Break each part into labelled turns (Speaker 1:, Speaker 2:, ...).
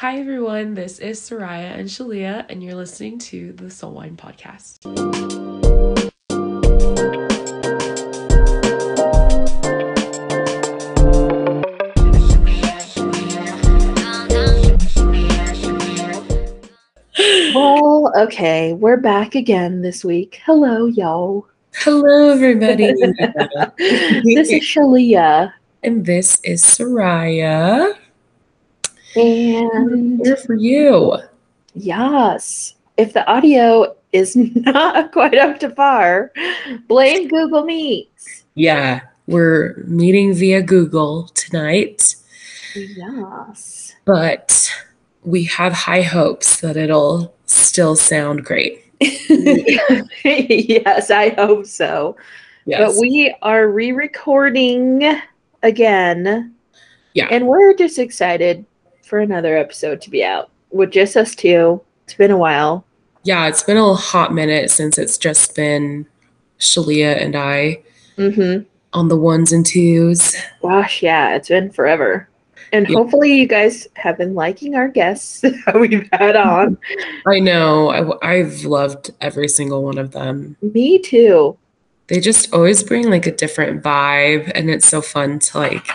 Speaker 1: Hi, everyone. This is Soraya and Shalia, and you're listening to the Soul Wind Podcast.
Speaker 2: Well, okay, we're back again this week. Hello, y'all.
Speaker 1: Hello, everybody.
Speaker 2: this is Shalia.
Speaker 1: and this is Soraya.
Speaker 2: And
Speaker 1: Here for you.
Speaker 2: yes, if the audio is not quite up to par, blame Google Meets.
Speaker 1: Yeah, we're meeting via Google tonight,
Speaker 2: Yes.
Speaker 1: but we have high hopes that it'll still sound great.
Speaker 2: yes, I hope so.
Speaker 1: Yes.
Speaker 2: But we are re recording again.
Speaker 1: Yeah.
Speaker 2: And we're just excited for another episode to be out with just us two. It's been a while.
Speaker 1: yeah, it's been a hot minute since it's just been Shalia and I
Speaker 2: Mm-hmm.
Speaker 1: on the ones and twos.
Speaker 2: Gosh, yeah, it's been forever. And
Speaker 1: Yeah.
Speaker 2: hopefully you guys have been liking our guests that we've had on.
Speaker 1: I know, I, I've loved every single one of them.
Speaker 2: Me too.
Speaker 1: They just always bring like a different vibe, and it's so fun to like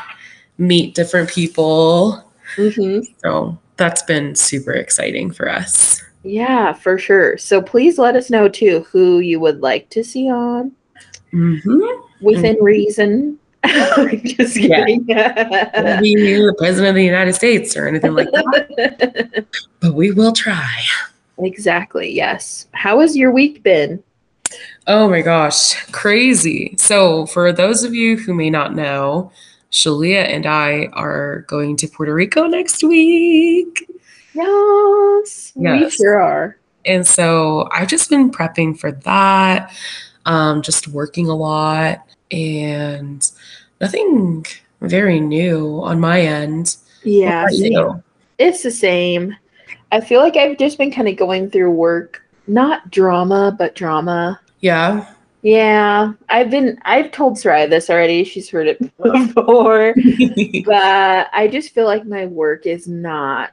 Speaker 1: meet different people.
Speaker 2: Hmm
Speaker 1: So that's been super exciting for us.
Speaker 2: Yeah, for sure. So please let us know too who you would like to see on
Speaker 1: Mm-hmm.
Speaker 2: within reason. Just
Speaker 1: Yeah.
Speaker 2: kidding.
Speaker 1: be the president of the United States or anything like that, but we will try.
Speaker 2: exactly. Yes. How has your week been?
Speaker 1: Oh my gosh, crazy. So, for those of you who may not know, Shalia and I are going to Puerto Rico next week.
Speaker 2: Yes, we
Speaker 1: Yes.
Speaker 2: sure are.
Speaker 1: And so I've just been prepping for that, um, just working a lot, and nothing very new on my end.
Speaker 2: Yeah,
Speaker 1: about
Speaker 2: same.
Speaker 1: you?
Speaker 2: it's the same. I feel like I've just been kind of going through work, not drama, but drama.
Speaker 1: Yeah.
Speaker 2: Yeah, I've been. I've told Soraya this already. She's heard it before, but I just feel like my work is not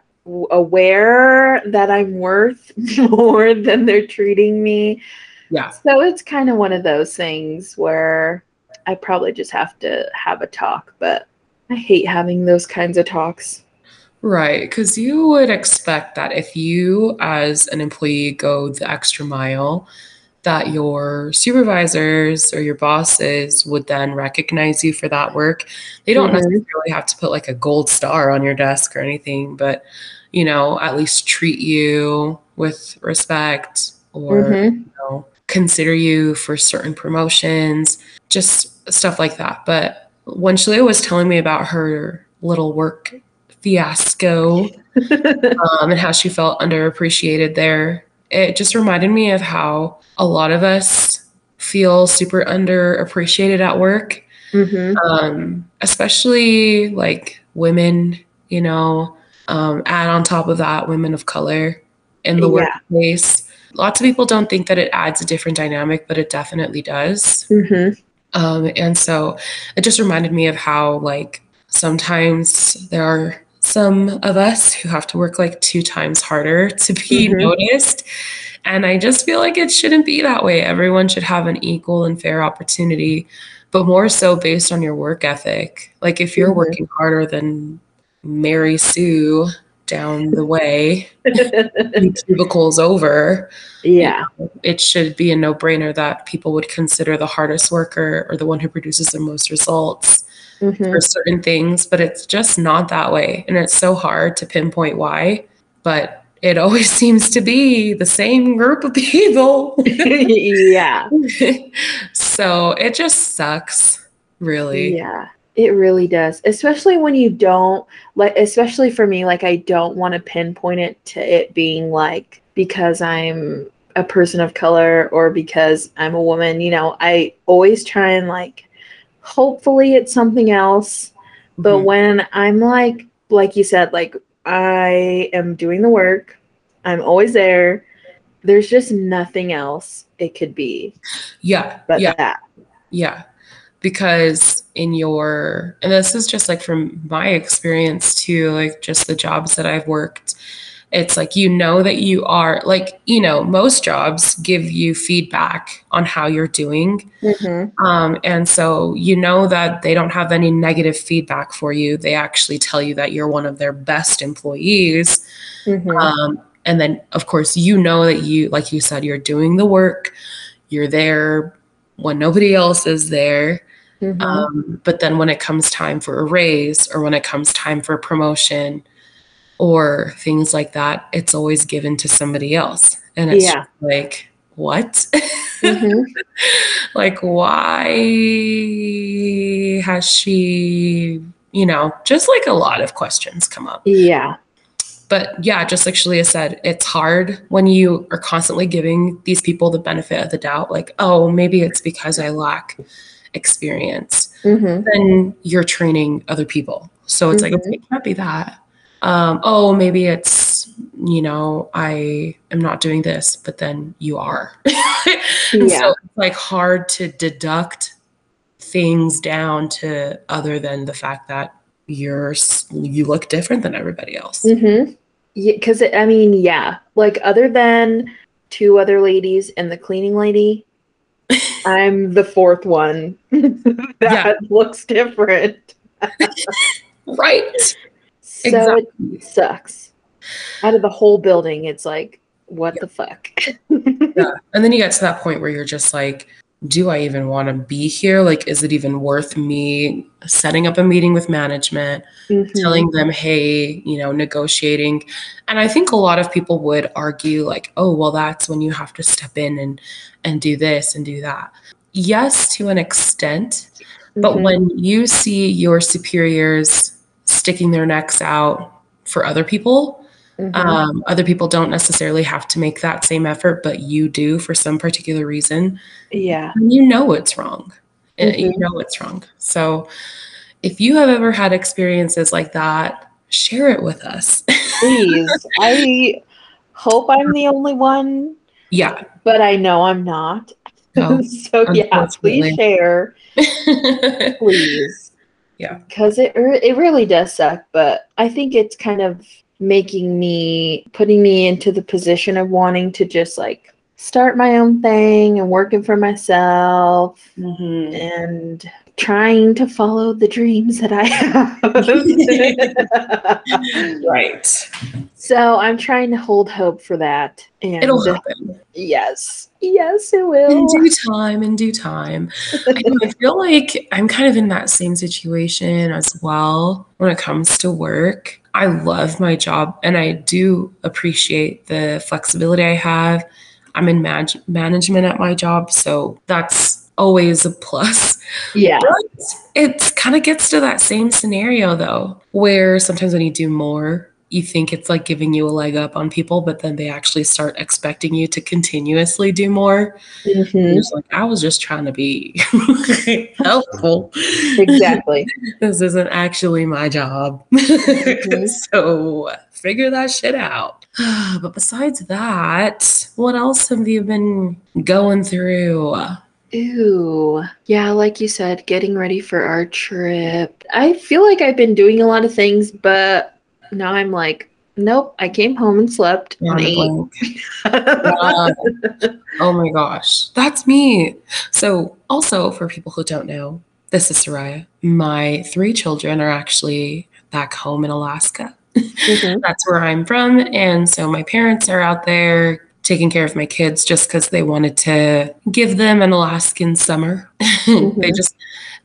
Speaker 2: aware that I'm worth more than they're treating me.
Speaker 1: yeah.
Speaker 2: So it's kind of one of those things where I probably just have to have a talk, but I hate having those kinds of talks.
Speaker 1: Right, because you would expect that if you, as an employee, go the extra mile, that your supervisors or your bosses would then recognize you for that work. They don't
Speaker 2: Mhm.
Speaker 1: necessarily have to put like a gold star on your desk or anything, but you know, at least treat you with respect or
Speaker 2: Mhm.
Speaker 1: you know, consider you for certain promotions, just stuff like that. But when Shalia was telling me about her little work fiasco um, and how she felt underappreciated there, it just reminded me of how a lot of us feel super underappreciated at work,
Speaker 2: Mhm.
Speaker 1: um, especially like women, you know, um, add on top of that, women of color in the
Speaker 2: Yeah.
Speaker 1: workplace. Lots of people don't think that it adds a different dynamic, but it definitely does.
Speaker 2: Mhm.
Speaker 1: Um, and so it just reminded me of how, like, sometimes there are some of us who have to work like two times harder to be
Speaker 2: Mhm.
Speaker 1: noticed. And I just feel like it shouldn't be that way. Everyone should have an equal and fair opportunity, but more so based on your work ethic. Like, if you're
Speaker 2: Mhm.
Speaker 1: working harder than Mary Sue down the way, cubicles over,
Speaker 2: yeah.
Speaker 1: it should be a no brainer that people would consider the hardest worker or the one who produces the most results
Speaker 2: Mhm.
Speaker 1: for certain things, but it's just not that way. And it's so hard to pinpoint why, but it always seems to be the same group of people.
Speaker 2: yeah.
Speaker 1: so it just sucks, really.
Speaker 2: Yeah. It really does. Especially when you don't like especially for me like I don't want to pinpoint it to it being like because I'm a person of color or because I'm a woman, you know, I always try and like hopefully it's something else. But
Speaker 1: Mhm.
Speaker 2: when I'm like like you said like I am doing the work, I'm always there. There's just nothing else it could be
Speaker 1: Yeah.
Speaker 2: but
Speaker 1: yeah.
Speaker 2: that.
Speaker 1: Yeah. Because in your and this is just like from my experience too like just the jobs that i've worked it's like you know that you are like you know most jobs give you feedback on how you're doing
Speaker 2: Mm-hmm.
Speaker 1: um, and so you know that they don't have any negative feedback for you they actually tell you that you're one of their best employees
Speaker 2: Mm-hmm.
Speaker 1: um, and then of course you know that you like you said you're doing the work you're there when nobody else is there
Speaker 2: Mhm.
Speaker 1: um, but then when it comes time for a raise or when it comes time for a promotion or things like that, it's always given to somebody else. And it's
Speaker 2: Yeah.
Speaker 1: like, what?
Speaker 2: Mhm.
Speaker 1: like, why has she, you know, just like a lot of questions come up.
Speaker 2: Yeah.
Speaker 1: But yeah, just like Shalia said, it's hard when you are constantly giving these people the benefit of the doubt, like, oh, maybe it's because I lack experience
Speaker 2: Mm-hmm.
Speaker 1: then you're training other people. So it's like,
Speaker 2: Mhm.
Speaker 1: okay, it can't be that. Um, oh, maybe it's, you know, I am not doing this, but then you are.
Speaker 2: Yeah.
Speaker 1: so it's like hard to deduct things down to other than the fact that you're, you look different than everybody else.
Speaker 2: Mm-hmm. Yeah, because I mean, yeah, like other than two other ladies and the cleaning lady, I'm the fourth one that
Speaker 1: Yeah.
Speaker 2: looks different.
Speaker 1: Right.
Speaker 2: So
Speaker 1: Exactly.
Speaker 2: it sucks. Out of the whole building, it's like, what the fuck?
Speaker 1: Yeah. And then you get to that point where you're just like, do I even want to be here? Like, is it even worth me setting up a meeting with management,
Speaker 2: Mhm.
Speaker 1: telling them, hey, you know, negotiating? And I think a lot of people would argue, like, oh, well, that's when you have to step in and and do this and do that. Yes, to an extent, but
Speaker 2: Mhm.
Speaker 1: when you see your superiors sticking their necks out for other people,
Speaker 2: Mhm.
Speaker 1: um, other people don't necessarily have to make that same effort, but you do for some particular reason.
Speaker 2: yeah.
Speaker 1: And you know it's wrong. Uh, You
Speaker 2: Mhm.
Speaker 1: know it's wrong. So if you have ever had experiences like that, share it with us.
Speaker 2: Please. I hope I'm the only one,
Speaker 1: yeah.
Speaker 2: but I know I'm not.
Speaker 1: No.
Speaker 2: so yeah, please share. please.
Speaker 1: Yeah.
Speaker 2: Because it it really does suck, but I think it's kind of making me putting me into the position of wanting to just like start my own thing and working for myself
Speaker 1: Mhm.
Speaker 2: and trying to follow the dreams that I have.
Speaker 1: Right.
Speaker 2: so I'm trying to hold hope for that. And
Speaker 1: It'll happen.
Speaker 2: yes. Yes, it will.
Speaker 1: In due time, in due time. I, feel like I'm kind of in that same situation as well when it comes to work. I love my job and I do appreciate the flexibility I have. I'm in manage- management at my job, so that's always a plus.
Speaker 2: Yeah.
Speaker 1: But it kind of gets to that same scenario though, where sometimes when you do more, you think it's like giving you a leg up on people, but then they actually start expecting you to continuously do more.
Speaker 2: Mhm.
Speaker 1: Just like, I was just trying to be helpful.
Speaker 2: Exactly.
Speaker 1: This isn't actually my job. so figure that shit out. but besides that, what else have you been going through?
Speaker 2: Ooh, yeah, like you said, getting ready for our trip. I feel like I've been doing a lot of things, but now I'm like, nope, I came home and slept and
Speaker 1: Drawing
Speaker 2: ate.
Speaker 1: blank. Uh, oh my gosh, that's me. So, also for people who don't know, this is Soraya. My three children are actually back home in Alaska.
Speaker 2: Mhm.
Speaker 1: That's where I'm from. And so my parents are out there taking care of my kids just because they wanted to give them an Alaskan summer. they
Speaker 2: Mhm.
Speaker 1: just,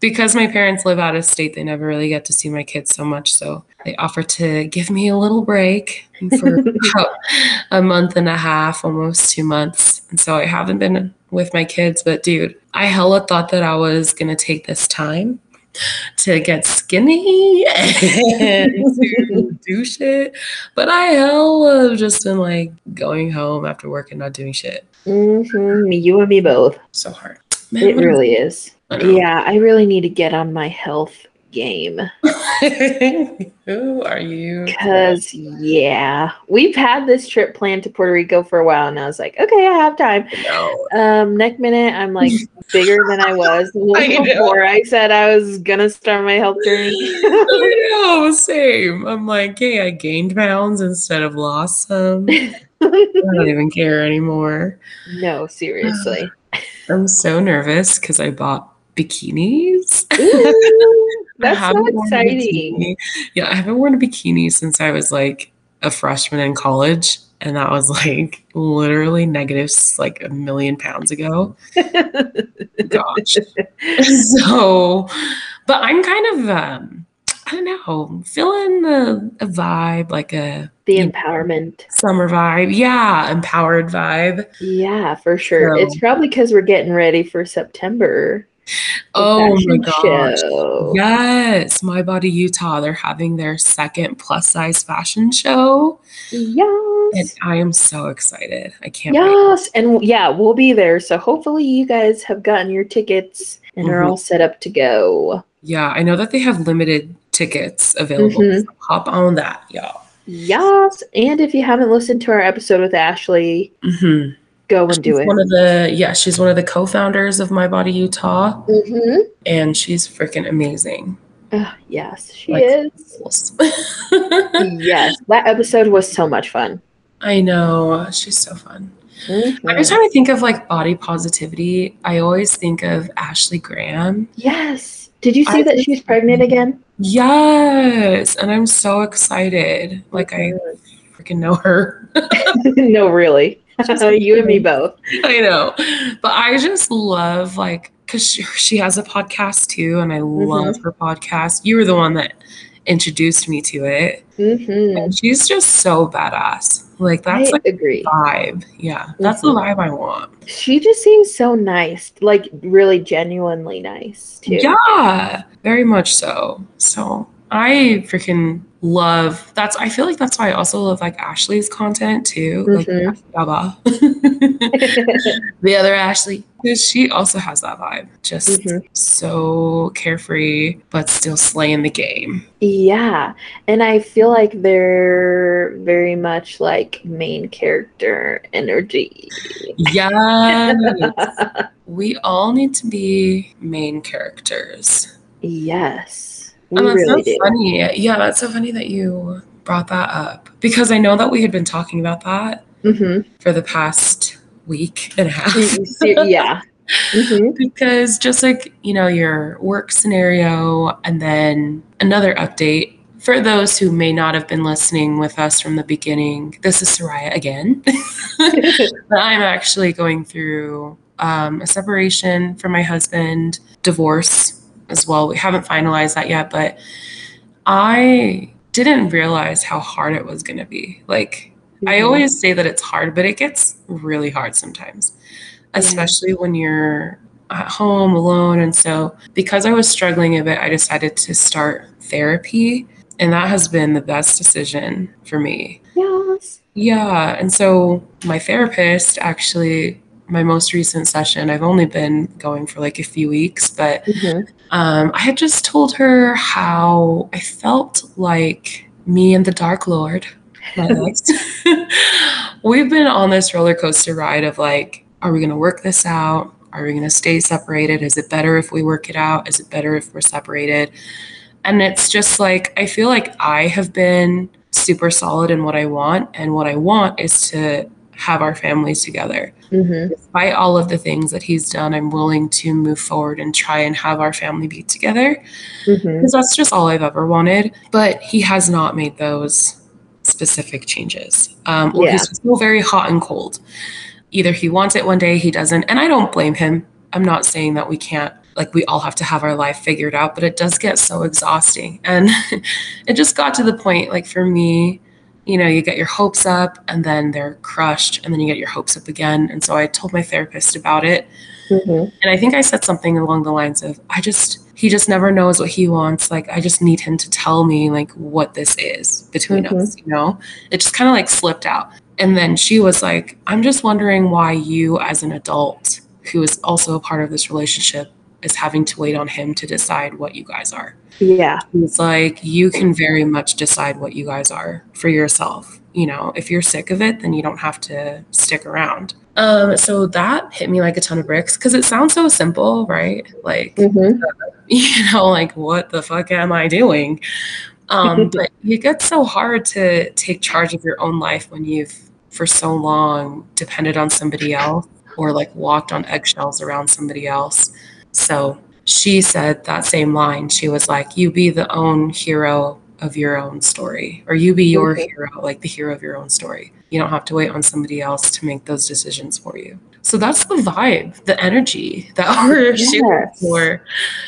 Speaker 1: because my parents live out of state, they never really get to see my kids so much. So they offered to give me a little break for about a month and a half, almost two months. And so I haven't been with my kids, but dude, I hella thought that I was going to take this time to get skinny and to do shit. But I hella have just been like going home after work and not doing shit.
Speaker 2: Mm-hmm. You and me both.
Speaker 1: So hard. Man,
Speaker 2: It really is.
Speaker 1: I.
Speaker 2: Yeah, I really need to get on my health game.
Speaker 1: Who are you?
Speaker 2: Because, yeah, we've had this trip planned to Puerto Rico for a while, and I was like, okay, I have time.
Speaker 1: No.
Speaker 2: Um, next minute, I'm like bigger than I was
Speaker 1: I
Speaker 2: before I said I was gonna start my health journey.
Speaker 1: I know, same. I'm like, hey, I gained pounds instead of lost some. I don't even care anymore.
Speaker 2: no, seriously.
Speaker 1: I'm so nervous because I bought bikinis.
Speaker 2: Ooh, that's so
Speaker 1: haven't worn a
Speaker 2: exciting.
Speaker 1: Yeah, I haven't worn a bikini since I was like a freshman in college. And that was like literally negative, like a million pounds ago. Gosh. so, but I'm kind of, um, I don't know, feeling a, a vibe, like a
Speaker 2: The empowerment.
Speaker 1: summer vibe. Yeah, empowered vibe.
Speaker 2: Yeah, for sure.
Speaker 1: So-
Speaker 2: It's probably because we're getting ready for September.
Speaker 1: Oh my gosh.
Speaker 2: show.
Speaker 1: Yes, My Body Utah. They're having their second plus size fashion show. And
Speaker 2: Yes.
Speaker 1: I am so excited. I can't wait.
Speaker 2: Yes. And yeah, we'll be there. So hopefully you guys have gotten your tickets and are
Speaker 1: Mhm.
Speaker 2: all set up to go.
Speaker 1: Yeah, I know that they have limited tickets available.
Speaker 2: Mhm.
Speaker 1: So hop on that, y'all.
Speaker 2: Yes. And if you haven't listened to our episode with Ashley,
Speaker 1: hmm
Speaker 2: go and do it.
Speaker 1: one of the yeah, she's one of the co-founders of My Body Utah,
Speaker 2: hmm
Speaker 1: and she's freaking amazing.
Speaker 2: yes, she
Speaker 1: Like-
Speaker 2: is. yes. That episode was so much fun.
Speaker 1: I know she's so fun.
Speaker 2: Mhm.
Speaker 1: Every time I think of like body positivity, I always think of Ashley Graham.
Speaker 2: Yes. Did you see
Speaker 1: I
Speaker 2: that she's pregnant again?
Speaker 1: Yes, and I'm so excited. Like I freaking know her.
Speaker 2: no, really. You and me both.
Speaker 1: I know, but I just love like because she, she has a podcast too, and I love her podcast. You were the one that introduced me to it,
Speaker 2: hmm
Speaker 1: and she's just so badass. Like that's
Speaker 2: I
Speaker 1: like
Speaker 2: agree.
Speaker 1: vibe. Yeah, that's the vibe I want.
Speaker 2: She just seems so nice, like really genuinely nice too.
Speaker 1: Yeah, very much so. So I freaking love that's I feel like that's why I also love like Ashley's content too. Like
Speaker 2: Mhm.
Speaker 1: Baba. the other Ashley. Because she also has that vibe. Just
Speaker 2: Mhm.
Speaker 1: so carefree, but still slaying the game.
Speaker 2: yeah, and I feel like they're very much like main character energy.
Speaker 1: yeah we all need to be main characters.
Speaker 2: yes, we
Speaker 1: And that's
Speaker 2: really
Speaker 1: so funny. Yeah, that's so funny that you brought that up because I know that we had been talking about that
Speaker 2: hmm
Speaker 1: for the past week and a half.
Speaker 2: yeah. hmm
Speaker 1: because just like, you know, your work scenario and then another update for those who may not have been listening with us from the beginning, this is Soraya again. But I'm actually going through um, a separation from my husband, divorce as well. We haven't finalized that yet, but I didn't realize how hard it was going to be. Like, I
Speaker 2: Mhm.
Speaker 1: always say that it's hard, but it gets really hard sometimes,
Speaker 2: Yeah.
Speaker 1: especially when you're at home alone. And so, because I was struggling a bit, I decided to start therapy. And that has been the best decision for me.
Speaker 2: Yes.
Speaker 1: Yeah. And so my therapist actually, my most recent session, I've only been going for like a few weeks, but
Speaker 2: Mhm.
Speaker 1: um, I had just told her how I felt like me and the Dark Lord, we've been on this roller coaster ride of like, are we going to work this out? Are we going to stay separated? Is it better if we work it out? Is it better if we're separated? And it's just like, I feel like I have been super solid in what I want. And what I want is to have our families together.
Speaker 2: Mhm.
Speaker 1: Despite all of the things that he's done, I'm willing to move forward and try and have our family be together because that's just all I've ever wanted. But he has not made those specific changes. Um, or
Speaker 2: Yeah.
Speaker 1: he's still very hot and cold. Either he wants it one day, he doesn't. And I don't blame him. I'm not saying that we can't, like, we all have to have our life figured out, but it does get so exhausting. And it just got to the point, like, for me, you know, you get your hopes up and then they're crushed, and then you get your hopes up again. And so I told my therapist about it.
Speaker 2: Mhm.
Speaker 1: And I think I said something along the lines of, I just, he just never knows what he wants. Like, I just need him to tell me, like, what this is between
Speaker 2: Mhm.
Speaker 1: us, you know? It just kind of like slipped out. And then she was like, I'm just wondering why you, as an adult who is also a part of this relationship, is having to wait on him to decide what you guys are.
Speaker 2: Yeah.
Speaker 1: It's like you can very much decide what you guys are for yourself. You know, if you're sick of it, then you don't have to stick around. Um, so that hit me like a ton of bricks because it sounds so simple, right? Like,
Speaker 2: Mhm.
Speaker 1: you know, like what the fuck am I doing? Um, but it gets so hard to take charge of your own life when you've for so long depended on somebody else or like walked on eggshells around somebody else. So she said that same line. She was like, You be the own hero of your own story, or you be your
Speaker 2: Mhm.
Speaker 1: hero, like the hero of your own story. You don't have to wait on somebody else to make those decisions for you. So that's the vibe, the energy that we're shooting for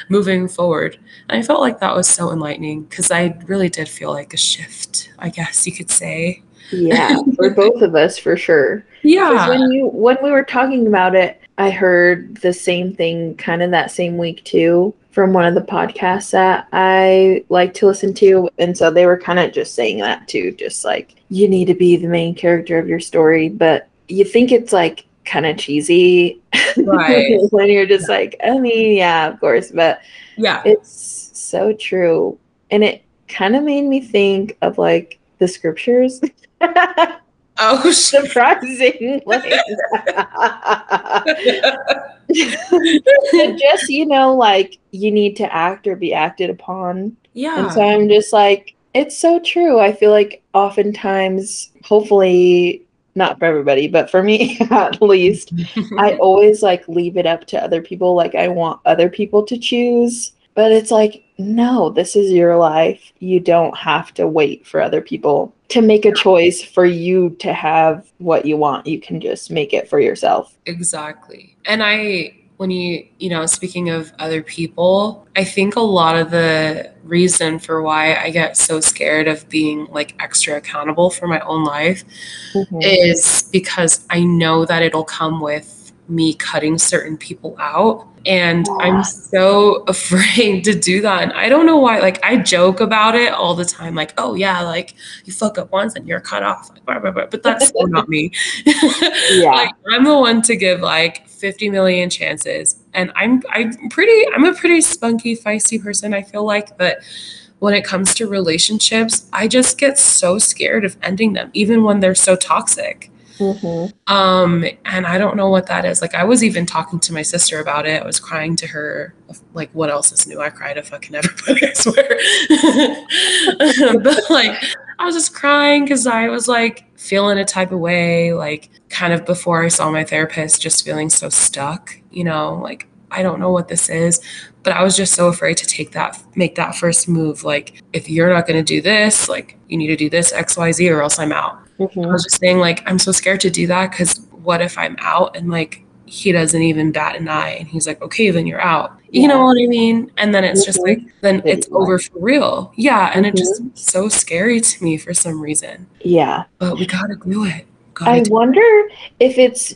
Speaker 1: moving forward. And I felt like that was so enlightening because I really did feel like a shift, I guess you could say.
Speaker 2: Yeah, for both of us for sure.
Speaker 1: Yeah.
Speaker 2: when you when we were talking about it, I heard the same thing kind of that same week too from one of the podcasts that I like to listen to. And so they were kind of just saying that too, just like you need to be the main character of your story, but you think it's like kind of cheesy
Speaker 1: Right.
Speaker 2: when you're just like, I mean, yeah, of course, but
Speaker 1: Yeah.
Speaker 2: it's so true. And it kind of made me think of like the scriptures.
Speaker 1: Oh.
Speaker 2: Surprisingly. just, you know, like you need to act or be acted upon.
Speaker 1: yeah.
Speaker 2: And so I'm just like, it's so true. I feel like oftentimes, hopefully, not for everybody, but for me at least, I always like leave it up to other people. Like I want other people to choose. But it's like, no, this is your life. You don't have to wait for other people to make a choice for you to have what you want. You can just make it for yourself.
Speaker 1: Exactly. And I, when you, you know, speaking of other people, I think a lot of the reason for why I get so scared of being like extra accountable for my own life mm-hmm. is because I know that it'll come with me cutting certain people out. And
Speaker 2: Yeah.
Speaker 1: I'm so afraid to do that. And I don't know why. Like, I joke about it all the time. Like, oh, yeah, like you fuck up once and you're cut off. Like, blah, blah, blah. But that's so not me.
Speaker 2: Yeah.
Speaker 1: Like, I'm the one to give like 50 million chances. And I'm, I'm pretty, I'm a pretty spunky, feisty person, I feel like. But when it comes to relationships, I just get so scared of ending them, even when they're so toxic.
Speaker 2: Mhm.
Speaker 1: Um, and I don't know what that is. Like I was even talking to my sister about it. I was crying to her like what else is new? I cry to fucking everybody, I swear. but like I was just crying because I was like feeling a type of way, like kind of before I saw my therapist, just feeling so stuck, you know, like I don't know what this is. But I was just so afraid to take that, make that first move. Like, if you're not going to do this, like, you need to do this, X, Y, Z, or else I'm out. I
Speaker 2: Mhm.
Speaker 1: was just saying, like, I'm so scared to do that because what if I'm out and like he doesn't even bat an eye and he's like, okay, then you're out. You
Speaker 2: Yeah.
Speaker 1: know what I mean? And then it's just
Speaker 2: Mhm.
Speaker 1: like, then
Speaker 2: Yeah,
Speaker 1: it's over for real. Yeah. And it's
Speaker 2: Mm-hmm.
Speaker 1: just so scary to me for some reason.
Speaker 2: Yeah.
Speaker 1: But we gotta do it. Gotta
Speaker 2: I
Speaker 1: do
Speaker 2: wonder if it's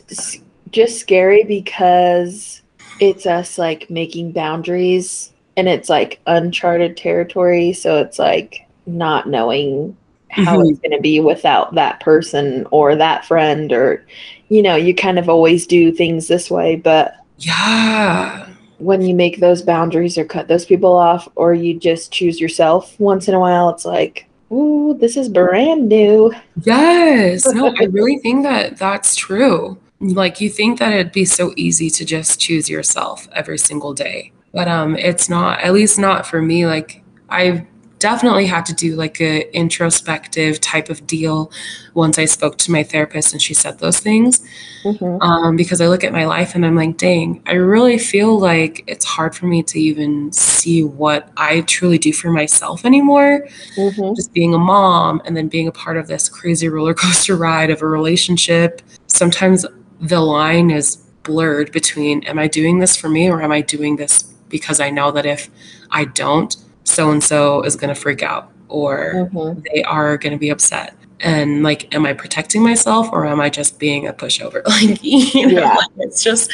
Speaker 2: just scary because it's us like making boundaries and it's like uncharted territory. So it's like not knowing how it's going to be without that person or that friend, or, you know, you kind of always do things this way. But
Speaker 1: Yeah.
Speaker 2: when you make those boundaries or cut those people off, or you just choose yourself once in a while, it's like, ooh, this is brand new.
Speaker 1: Yes. No, I really think that that's true. Like you think that it'd be so easy to just choose yourself every single day. But um it's not, at least not for me. Like I definitely had to do like a introspective type of deal once I spoke to my therapist and she said those things.
Speaker 2: Mhm.
Speaker 1: Um, because I look at my life and I'm like, dang, I really feel like it's hard for me to even see what I truly do for myself anymore
Speaker 2: Mhm.
Speaker 1: just being a mom and then being a part of this crazy roller coaster ride of a relationship, sometimes the line is blurred between am I doing this for me or am I doing this because I know that if I don't, so and so is going to freak out or
Speaker 2: Mhm.
Speaker 1: they are going to be upset. And like, am I protecting myself or am I just being a pushover? Like, you know,
Speaker 2: Yeah.
Speaker 1: like, it's just,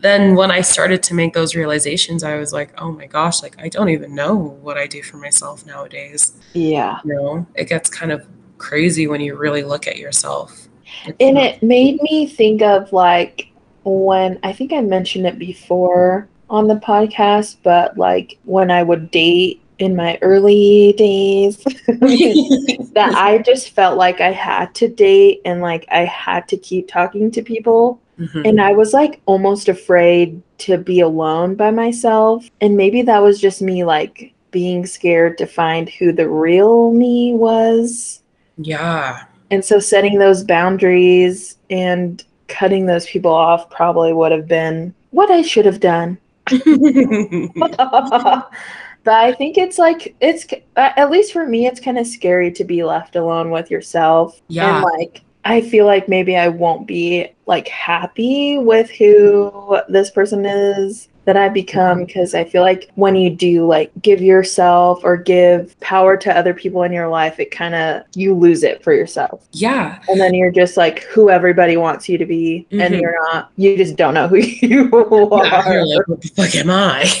Speaker 1: then when I started to make those realizations, I was like, oh my gosh, like, I don't even know what I do for myself nowadays
Speaker 2: Yeah.
Speaker 1: you know it gets kind of crazy when you really look at yourself It's
Speaker 2: And
Speaker 1: not-
Speaker 2: it made me think of like when I think I mentioned it before on the podcast, but like when I would date in my early days that I just felt like I had to date and like I had to keep talking to people.
Speaker 1: Mhm.
Speaker 2: And I was like almost afraid to be alone by myself. And maybe that was just me like being scared to find who the real me was.
Speaker 1: Yeah.
Speaker 2: And so setting those boundaries and cutting those people off probably would have been what I should have done. But I think it's like it's at least for me it's kind of scary to be left alone with yourself.
Speaker 1: Yeah.
Speaker 2: And like I feel like maybe I won't be like happy with who this person is that I become because I feel like when you do like give yourself or give power to other people in your life, it kind of you lose it for yourself.
Speaker 1: yeah.
Speaker 2: And then you're just like who everybody wants you to be, and
Speaker 1: Mhm.
Speaker 2: you're not. You just don't know who you
Speaker 1: Yeah,
Speaker 2: are.
Speaker 1: you're like, what the fuck am I?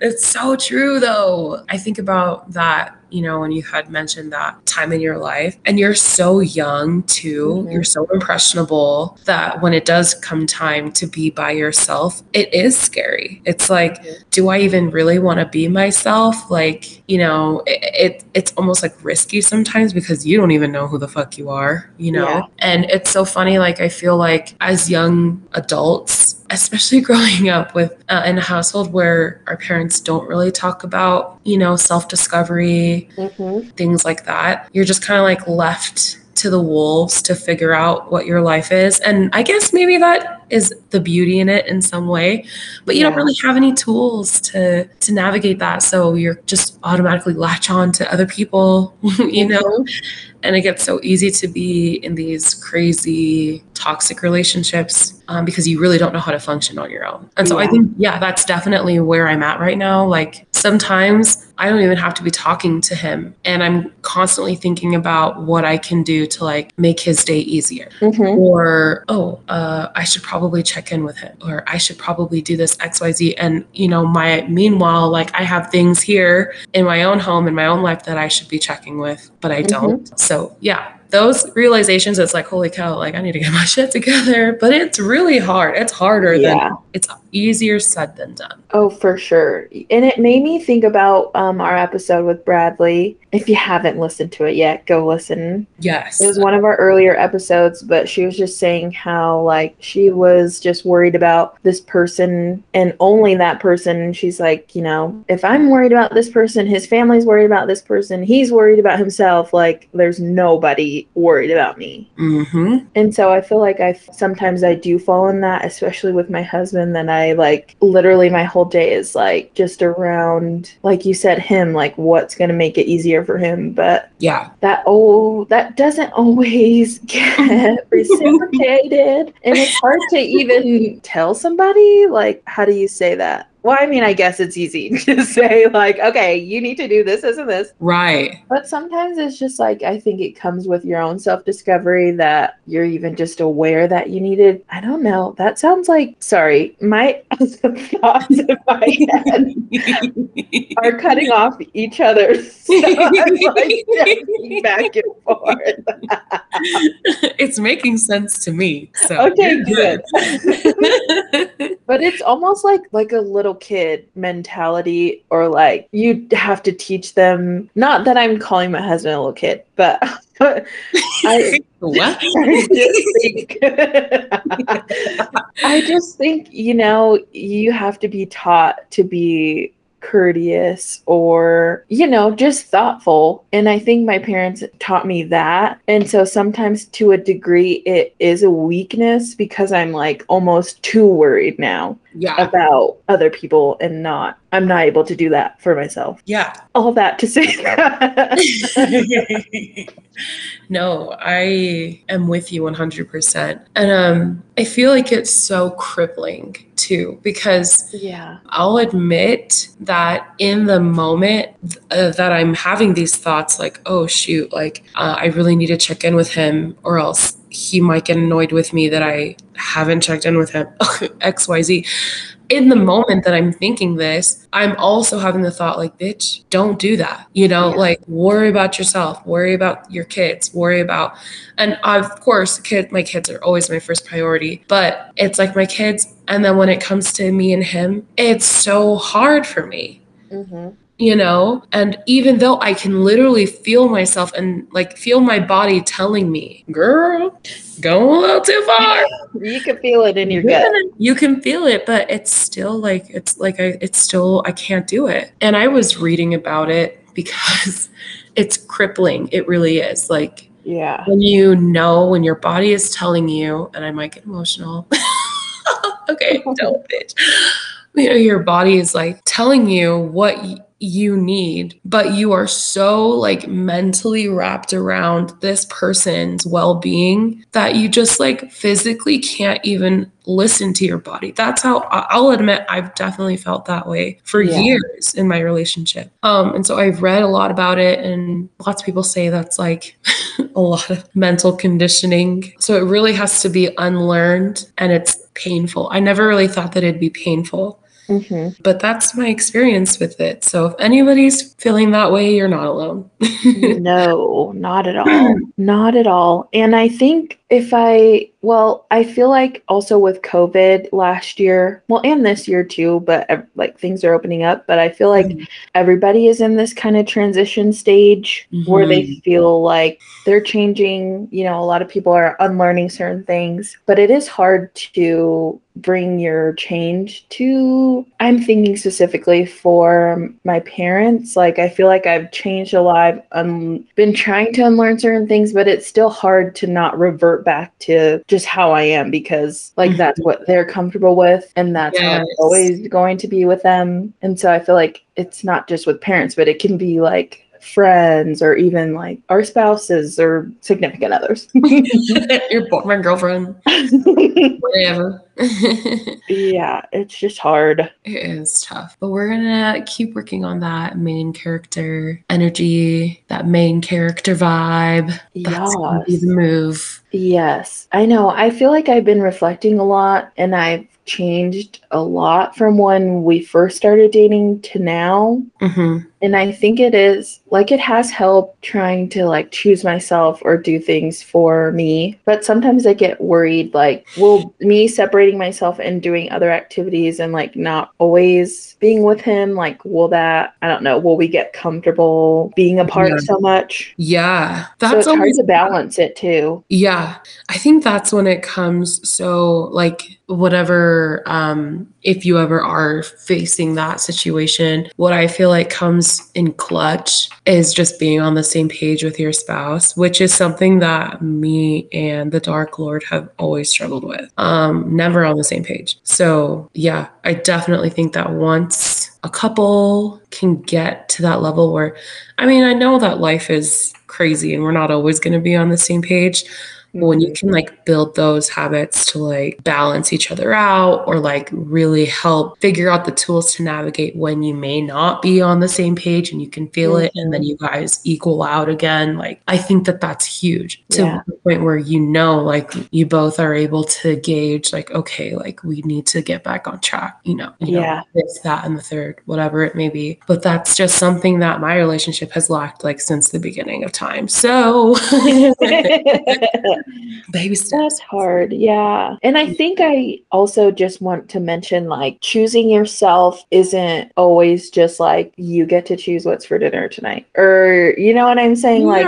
Speaker 1: it's so true though. I think about that, you know, when you had mentioned that time in your life and you're so young too,
Speaker 2: Mhm.
Speaker 1: you're so impressionable that when it does come time to be by yourself, it is scary. It's like,
Speaker 2: Mhm.
Speaker 1: do I even really want to be myself? Like, you know, it, it it's almost like risky sometimes because you don't even know who the fuck you are, you know?
Speaker 2: Yeah.
Speaker 1: And it's so funny like I feel like as young adults, especially growing up with uh, in a household where our parents don't really talk about, you know, self-discovery,
Speaker 2: Mhm.
Speaker 1: things like that, you're just kind of like left to the wolves to figure out what your life is. And I guess maybe that is the beauty in it in some way, but you don't really have any tools to to navigate that. So you're just automatically latch on to other people, you know,
Speaker 2: Mhm.
Speaker 1: And it gets so easy to be in these crazy toxic relationships um, because you really don't know how to function on your own. And so i think yeah that's definitely where i'm at right now. Like sometimes i don't even have to be talking to him and i'm constantly thinking about what i can do to like make his day easier.
Speaker 2: Mhm.
Speaker 1: or oh uh, i should probably check in with him or i should probably do this xyz and you know my meanwhile like i have things here in my own home in my own life that i should be checking with but i don't. So yeah those realizations it's like holy cow like i need to get my shit together but it's really hard it's harder
Speaker 2: Yeah.
Speaker 1: than it's easier said than done
Speaker 2: Oh, for sure. And it made me think about um, our episode with Bradley. If you haven't listened to it yet, go listen.
Speaker 1: yes
Speaker 2: It was one of our earlier episodes, but she was just saying how, like, she was just worried about this person and only that person. And she's like, you know, if I'm worried about this person, his family's worried about this person, he's worried about himself. Like, there's nobody worried about me.
Speaker 1: mm-hmm
Speaker 2: And so I feel like I sometimes I do fall in that, especially with my husband. And then I like literally my whole day is like just around, like you said, him, like what's gonna make it easier for him. But
Speaker 1: yeah
Speaker 2: that oh, that doesn't always get reciprocated, and it's hard to even tell somebody. Like, how do you say that? Well, I mean, I guess it's easy to say like, okay, you need to do this, this, and this.
Speaker 1: right
Speaker 2: But sometimes it's just like I think it comes with your own self discovery that you're even just aware that you needed. I don't know. That sounds like sorry, my thoughts in my head are cutting off each other. So I'm like back and forth.
Speaker 1: it's making sense to me so
Speaker 2: Okay,
Speaker 1: you're
Speaker 2: good. But it's almost like like a little kid mentality, or like you have to teach them. Not that I'm calling my husband a little kid, but I,
Speaker 1: what
Speaker 2: I just think I just think, you know, you have to be taught to be courteous or, you know, just thoughtful. And I think my parents taught me that. And so sometimes to a degree, it is a weakness because I'm like almost too worried now
Speaker 1: yeah
Speaker 2: about other people and not, I'm not able to do that for myself.
Speaker 1: yeah
Speaker 2: All that to say that.
Speaker 1: no, I am with you 100%. And um, I feel like it's so crippling too, because
Speaker 2: yeah.
Speaker 1: I'll admit that in the moment uh, that I'm having these thoughts, like, oh, shoot, like, uh, I really need to check in with him, or else he might get annoyed with me that I haven't checked in with him, XYZ. In the moment that I'm thinking this, I'm also having the thought like, bitch, don't do that. You know, yeah. like worry about yourself, worry about your kids, worry about, and of course, kid, my kids are always my first priority, but it's like my kids. And then when it comes to me and him, it's so hard for me. Mm-hmm you know? And even though i can literally feel myself and like feel my body telling me girl going a little too far.
Speaker 2: You can feel it in your gut.
Speaker 1: You can feel it but it's still like it's like i it's still i can't do it. And i was reading about it because it's crippling. It really is. Like
Speaker 2: yeah.
Speaker 1: when you know when your body is telling you and i might get emotional. Okay don't bitch you know your body is like telling you what you need, but you are so like mentally wrapped around this person's well being that you just like physically can't even listen to your body. That's how I'll admit I've definitely felt that way for yeah. years in my relationship. Um, and so I've read a lot about it, and lots of people say that's like a lot of mental conditioning. So it really has to be unlearned and it's painful. I never really thought that it'd be painful. Mm-hmm. But that's my experience with it. So if anybody's feeling that way, you're not alone.
Speaker 2: no, not at all. Not at all. And I think if I, well, I feel like also with COVID last year, well, and this year too, but like things are opening up, but I feel like mm-hmm. everybody is in this kind of transition stage mm-hmm. where they mm-hmm. feel like they're changing. You know, a lot of people are unlearning certain things, but it is hard to bring your change to i'm thinking specifically for my parents like i feel like i've changed a lot i've um, been trying to unlearn certain things but it's still hard to not revert back to just how i am because like mm-hmm. that's what they're comfortable with and that's yes. how i'm always going to be with them and so i feel like it's not just with parents but it can be like friends or even like our spouses or significant others.
Speaker 1: Your boyfriend, girlfriend, whatever.
Speaker 2: yeah, it's just hard.
Speaker 1: It is tough, but we're gonna keep working on that main character energy, that main character vibe. That's yes. be the move.
Speaker 2: Yes, I know. I feel like I've been reflecting a lot, and I've changed a lot from when we first started dating to now. Mm-hmm. And I think it is like it has helped trying to like choose myself or do things for me. But sometimes I get worried like, will me separating myself and doing other activities and like not always being with him, like, will that, I don't know, will we get comfortable being apart yeah. so much?
Speaker 1: Yeah.
Speaker 2: That's so it's hard to balance it too.
Speaker 1: Yeah. I think that's when it comes so like whatever um if you ever are facing that situation what i feel like comes in clutch is just being on the same page with your spouse which is something that me and the dark lord have always struggled with. Um never on the same page. So yeah i definitely think that once a couple can get to that level where i mean i know that life is crazy and we're not always going to be on the same page when you can like build those habits to like balance each other out or like really help figure out the tools to navigate when you may not be on the same page and you can feel mm-hmm. it and then mm-hmm. you guys equal out again like i think that that's huge to yeah. the point where you know like you both are able to gauge like okay like we need to get back on track you know you
Speaker 2: yeah
Speaker 1: know, this that and the third whatever it may be but that's just something that my relationship has lacked like since the beginning of time so baby steps.
Speaker 2: That's hard. Yeah. And I think I also just want to mention like choosing yourself isn't always just like you get to choose what's for dinner tonight. Or you know what I'm saying? Like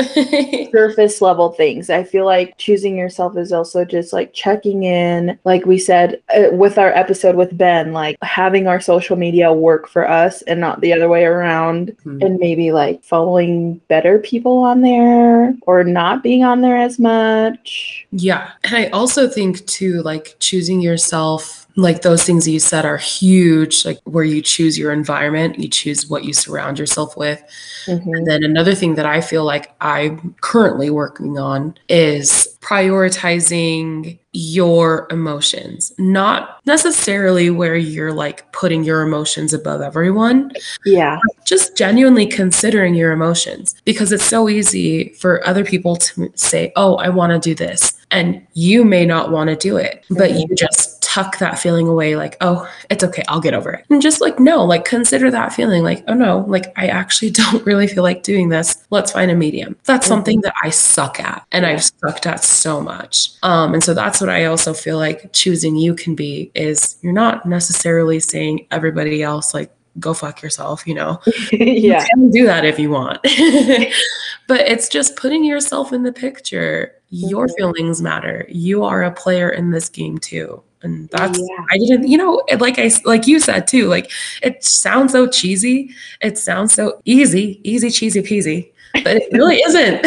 Speaker 2: surface level things. I feel like choosing yourself is also just like checking in, like we said uh, with our episode with Ben, like having our social media work for us and not the other way around. Mm-hmm. And maybe like following better people on there or not being on there as much much.
Speaker 1: Yeah. And I also think too, like choosing yourself like those things that you said are huge like where you choose your environment you choose what you surround yourself with mm-hmm. and then another thing that i feel like i'm currently working on is prioritizing your emotions not necessarily where you're like putting your emotions above everyone
Speaker 2: yeah
Speaker 1: just genuinely considering your emotions because it's so easy for other people to say oh i want to do this and you may not want to do it but mm-hmm. you just tuck that feeling away like, oh, it's okay, I'll get over it. And just like, no, like consider that feeling like, oh no, like I actually don't really feel like doing this. Let's find a medium. That's mm-hmm. something that I suck at and. I've sucked at so much. Um, and so that's what I also feel like choosing you can be is you're not necessarily saying everybody else like go fuck yourself, you know.
Speaker 2: yeah.
Speaker 1: You can do that if you want. but it's just putting yourself in the picture. Your mm-hmm. feelings matter. You are a player in this game too. And oh, that's yeah. I didn't, you know, like I like you said too, like it sounds so cheesy. It sounds so easy, easy cheesy peasy but it really isn't.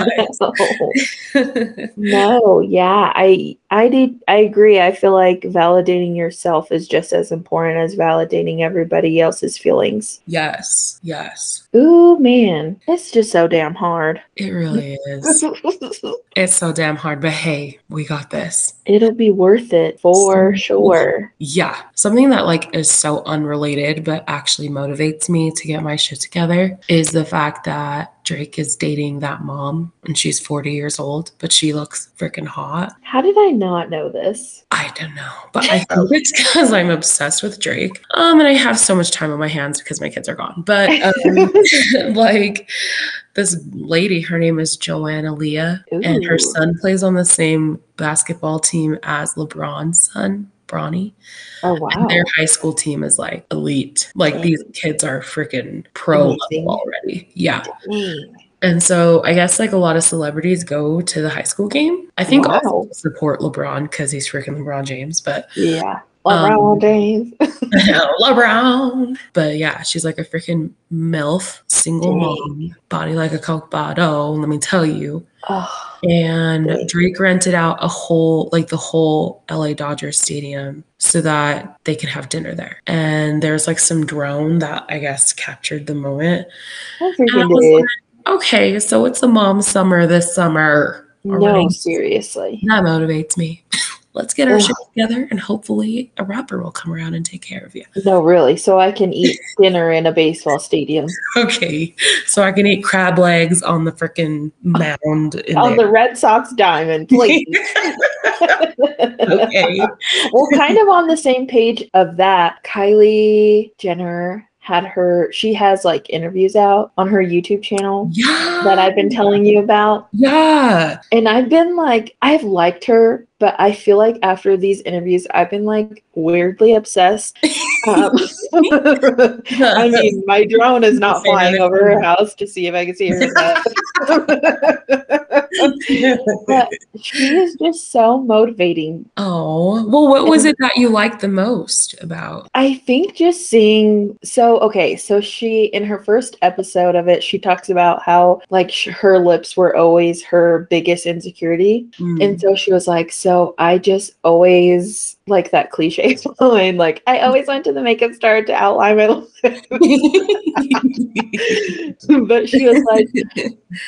Speaker 2: no. no, yeah, I I did I agree. I feel like validating yourself is just as important as validating everybody else's feelings.
Speaker 1: Yes. Yes.
Speaker 2: Ooh, man. It's just so damn hard.
Speaker 1: It really is. it's so damn hard, but hey, we got this.
Speaker 2: It'll be worth it for sure.
Speaker 1: Yeah. Something that like is so unrelated but actually motivates me to get my shit together is the fact that Drake is dating that mom and she's 40 years old, but she looks freaking hot.
Speaker 2: How did I not know this?
Speaker 1: I don't know, but I think it's because I'm obsessed with Drake. Um, and I have so much time on my hands because my kids are gone. But um, like this lady, her name is Johanna Leia, Ooh. and her son plays on the same basketball team as LeBron's son. Bronny.
Speaker 2: Oh wow!
Speaker 1: And their high school team is like elite. Like Dang. these kids are freaking pro level already. Yeah. Dang. And so I guess like a lot of celebrities go to the high school game. I think wow. also support LeBron because he's freaking LeBron James. But
Speaker 2: yeah. LeBron um, James.
Speaker 1: LeBron. But yeah, she's like a freaking MILF, single Dang. mom, body like a Coke bottle. Let me tell you. Oh and Drake rented out a whole, like the whole LA Dodgers stadium so that they could have dinner there. And there's like some drone that I guess captured the moment. Like, okay, so it's a mom summer this summer.
Speaker 2: No, seriously.
Speaker 1: That motivates me. let's get our shit together and hopefully a rapper will come around and take care of you.
Speaker 2: No, really. So I can eat dinner in a baseball stadium.
Speaker 1: Okay. So I can eat crab legs on the freaking mound. on
Speaker 2: there. the Red Sox diamond, please. okay. well, kind of on the same page of that, Kylie Jenner had her she has like interviews out on her YouTube channel
Speaker 1: yeah.
Speaker 2: that I've been telling you about.
Speaker 1: Yeah.
Speaker 2: And I've been like I've liked her, but I feel like after these interviews I've been like weirdly obsessed. Um, I mean, my drone is not flying over her house to see if I can see her. but she is just so motivating.
Speaker 1: Oh, well, what was it that you liked the most about?
Speaker 2: I think just seeing. So, okay, so she, in her first episode of it, she talks about how like her lips were always her biggest insecurity. Mm. And so she was like, So I just always like that cliche line, like, I always went to the makeup store to outline my lips. but she was like,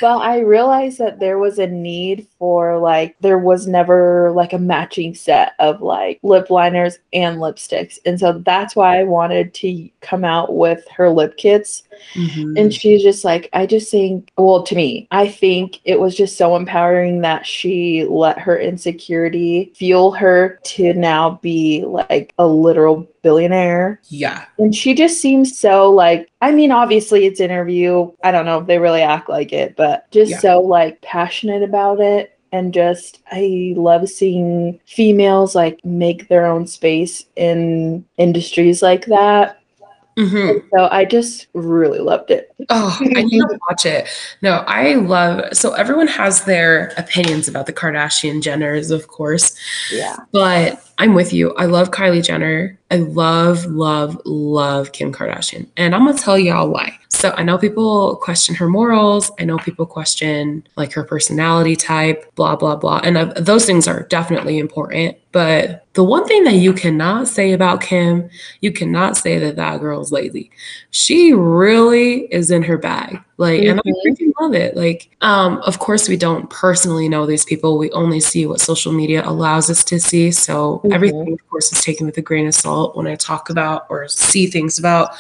Speaker 2: well, I realized that there was a need for like there was never like a matching set of like lip liners and lipsticks and so that's why i wanted to come out with her lip kits mm-hmm. and she's just like i just think well to me i think it was just so empowering that she let her insecurity fuel her to now be like a literal billionaire.
Speaker 1: Yeah.
Speaker 2: And she just seems so like, I mean, obviously it's interview. I don't know if they really act like it, but just yeah. so like passionate about it. And just, I love seeing females like make their own space in industries like that. Mm-hmm. So I just really loved it.
Speaker 1: Oh, I need to watch it. No, I love so everyone has their opinions about the Kardashian Jenners, of course.
Speaker 2: Yeah.
Speaker 1: But I'm with you. I love Kylie Jenner. I love, love, love Kim Kardashian. And I'm gonna tell y'all why. So I know people question her morals. I know people question like her personality type, blah, blah, blah. And uh, those things are definitely important. But the one thing that you cannot say about Kim, you cannot say that that girl's lazy. She really is in her bag. Like, mm-hmm. and I mm-hmm. freaking love it. Like, um, of course, we don't personally know these people. We only see what social media allows us to see. So mm-hmm. everything, of course, is taken with a grain of salt when I talk about or see things about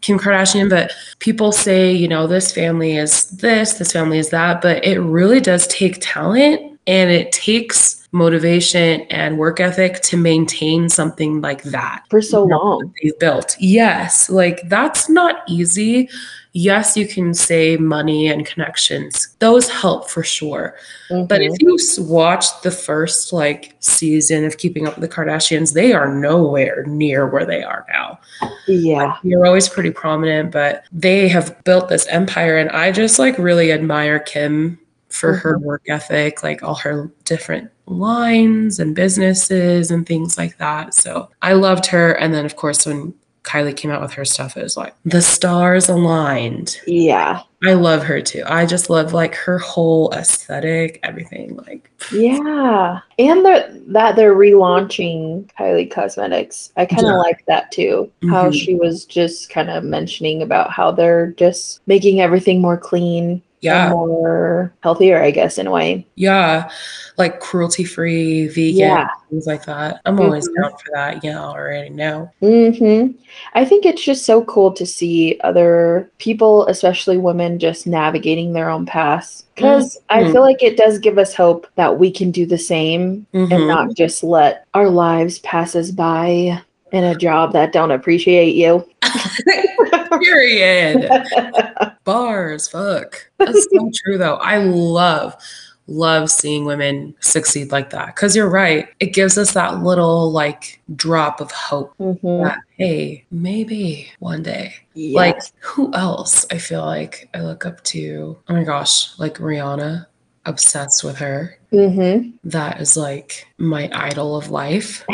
Speaker 1: Kim Kardashian, but people say, you know, this family is this, this family is that, but it really does take talent and it takes motivation and work ethic to maintain something like that
Speaker 2: For so long.
Speaker 1: they've built. Yes, like that's not easy. Yes, you can say money and connections; those help for sure. But
Speaker 2: Mhm.
Speaker 1: if you s- watch the first like season of Keeping Up with the Kardashians, they are nowhere near where they are now.
Speaker 2: yeah.
Speaker 1: You're always pretty prominent, but they have built this empire, and I just like really admire Kim for her work ethic, like all her different lines and businesses and things like that. So I loved her, and then of course when Kylie came out with her stuff, it was like the stars aligned.
Speaker 2: Yeah.
Speaker 1: I love her too. I just love like her whole aesthetic, everything. Like,
Speaker 2: Yeah. And they're, that they're relaunching Kylie Cosmetics. I kind of
Speaker 1: Yeah.
Speaker 2: like that too. How
Speaker 1: Mhm.
Speaker 2: she was just kind of mentioning about how they're just making everything more clean
Speaker 1: yeah,
Speaker 2: more healthier, I guess, in a way.
Speaker 1: yeah, like cruelty free, vegan,
Speaker 2: Yeah.
Speaker 1: things like that. I'm always
Speaker 2: Mhm.
Speaker 1: down for that. Yeah, I already know.
Speaker 2: hmm I think it's just so cool to see other people, especially women, just navigating their own paths. Because I
Speaker 1: Mhm.
Speaker 2: feel like it does give us hope that we can do the same and
Speaker 1: Mhm.
Speaker 2: not just let our lives pass us by in a job that don't appreciate you.
Speaker 1: Period. Bars, fuck. That's so true though. I love, love seeing women succeed like that. Cause you're right. It gives us that little like drop of hope
Speaker 2: Mhm.
Speaker 1: that, hey, maybe one day.
Speaker 2: Yes.
Speaker 1: Like, who else I feel like I look up to? Oh my gosh, like Rihanna, obsessed with her.
Speaker 2: Mhm.
Speaker 1: That is like my idol of life.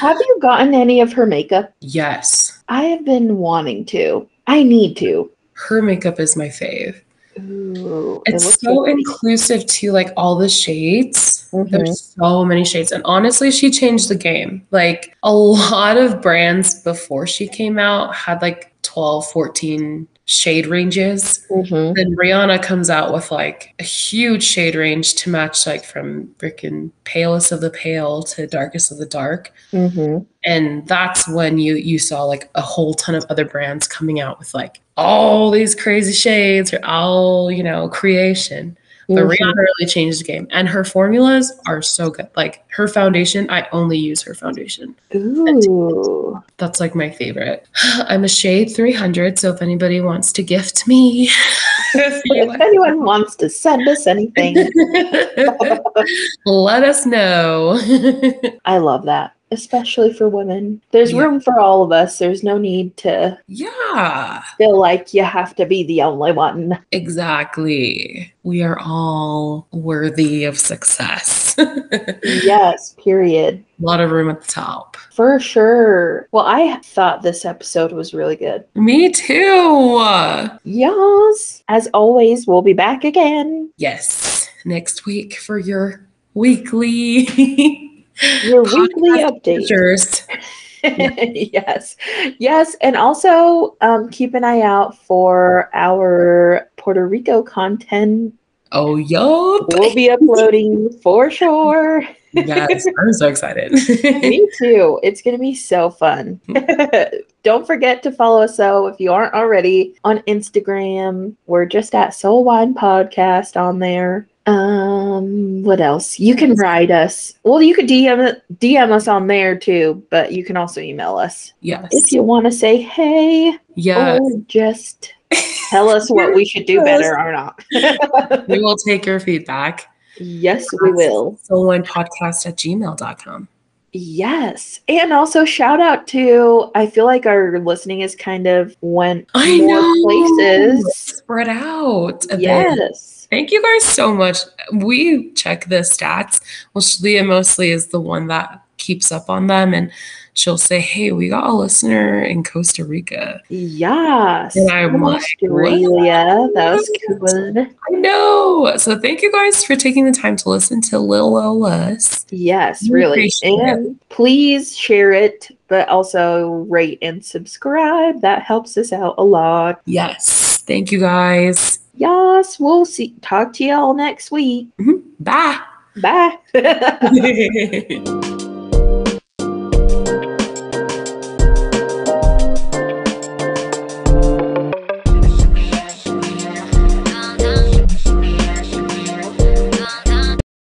Speaker 2: Have you gotten any of her makeup?
Speaker 1: yes,
Speaker 2: I have been wanting to. I need to.
Speaker 1: her makeup is my fave.
Speaker 2: Ooh,
Speaker 1: It's
Speaker 2: looks
Speaker 1: so inclusive to like all the shades.
Speaker 2: Mhm.
Speaker 1: There's so many shades. And honestly, she changed the game. Like a lot of brands before she came out had like 12, 14 shade ranges.
Speaker 2: Mhm.
Speaker 1: Then Rihanna comes out with like a huge shade range to match like from freaking palest of the pale to darkest of the dark.
Speaker 2: Mhm.
Speaker 1: And that's when you you saw like a whole ton of other brands coming out with like all these crazy shades or all, you know, creation. But
Speaker 2: Mhm.
Speaker 1: Rihanna really changed the game. And her formulas are so good. Like her foundation, I only use her foundation.
Speaker 2: Ooh.
Speaker 1: That's like my favorite. I'm a shade 300, so if anybody wants to gift me, if
Speaker 2: If anyone wants to send us anything,
Speaker 1: let us know.
Speaker 2: I love that, especially for women. There's
Speaker 1: Yeah.
Speaker 2: room for all of us. There's no need to
Speaker 1: yeah,
Speaker 2: feel like you have to be the only one.
Speaker 1: exactly. We are all worthy of success.
Speaker 2: yes, period.
Speaker 1: A lot of room at the top.
Speaker 2: For sure. Well, I thought this episode was really good.
Speaker 1: Me too.
Speaker 2: Yes. As always, we'll be back again.
Speaker 1: Yes, next week for your weekly
Speaker 2: Your weekly
Speaker 1: updates.
Speaker 2: yes. Yes. And also um, keep an eye out for our Puerto Rico content.
Speaker 1: Oh, yup.
Speaker 2: We'll be uploading for sure.
Speaker 1: yes, I'm so excited.
Speaker 2: Me too. It's going to be so fun. Don't forget to follow us, though, if you aren't already, on Instagram. We're just at Soul Wind Podcast on there. Um, Um, what else? You can write us. Well, you could DM DM us on there too, but you can also email us
Speaker 1: yes.
Speaker 2: if you want to say hey
Speaker 1: Yeah.
Speaker 2: or just tell us what we should do better or not.
Speaker 1: we will take your feedback.
Speaker 2: yes, we will.
Speaker 1: Soul1podcast at gmail.com.
Speaker 2: Yes. And also shout out to I feel like our listening is kind of went
Speaker 1: I
Speaker 2: more
Speaker 1: know.
Speaker 2: places.
Speaker 1: Spread out. a bit.
Speaker 2: Yes.
Speaker 1: Thank you guys so much. We check the stats. Well, Leah mostly is the one that keeps up on them, and she'll say, "Hey, we got a listener in Costa Rica."
Speaker 2: Yes.
Speaker 1: And I'm
Speaker 2: From
Speaker 1: like,
Speaker 2: Australia. That was cool.
Speaker 1: I know. So thank you guys for taking the time to listen to Lil Ol Us.
Speaker 2: Yes,
Speaker 1: We
Speaker 2: really.
Speaker 1: appreciate it.
Speaker 2: And please share it, but also rate and subscribe. That helps us out a lot.
Speaker 1: Yes. Thank you guys.
Speaker 2: Yes, we'll see. Talk to y'all next week. Mm-hmm.
Speaker 1: Bye.
Speaker 2: Bye.
Speaker 1: Bye.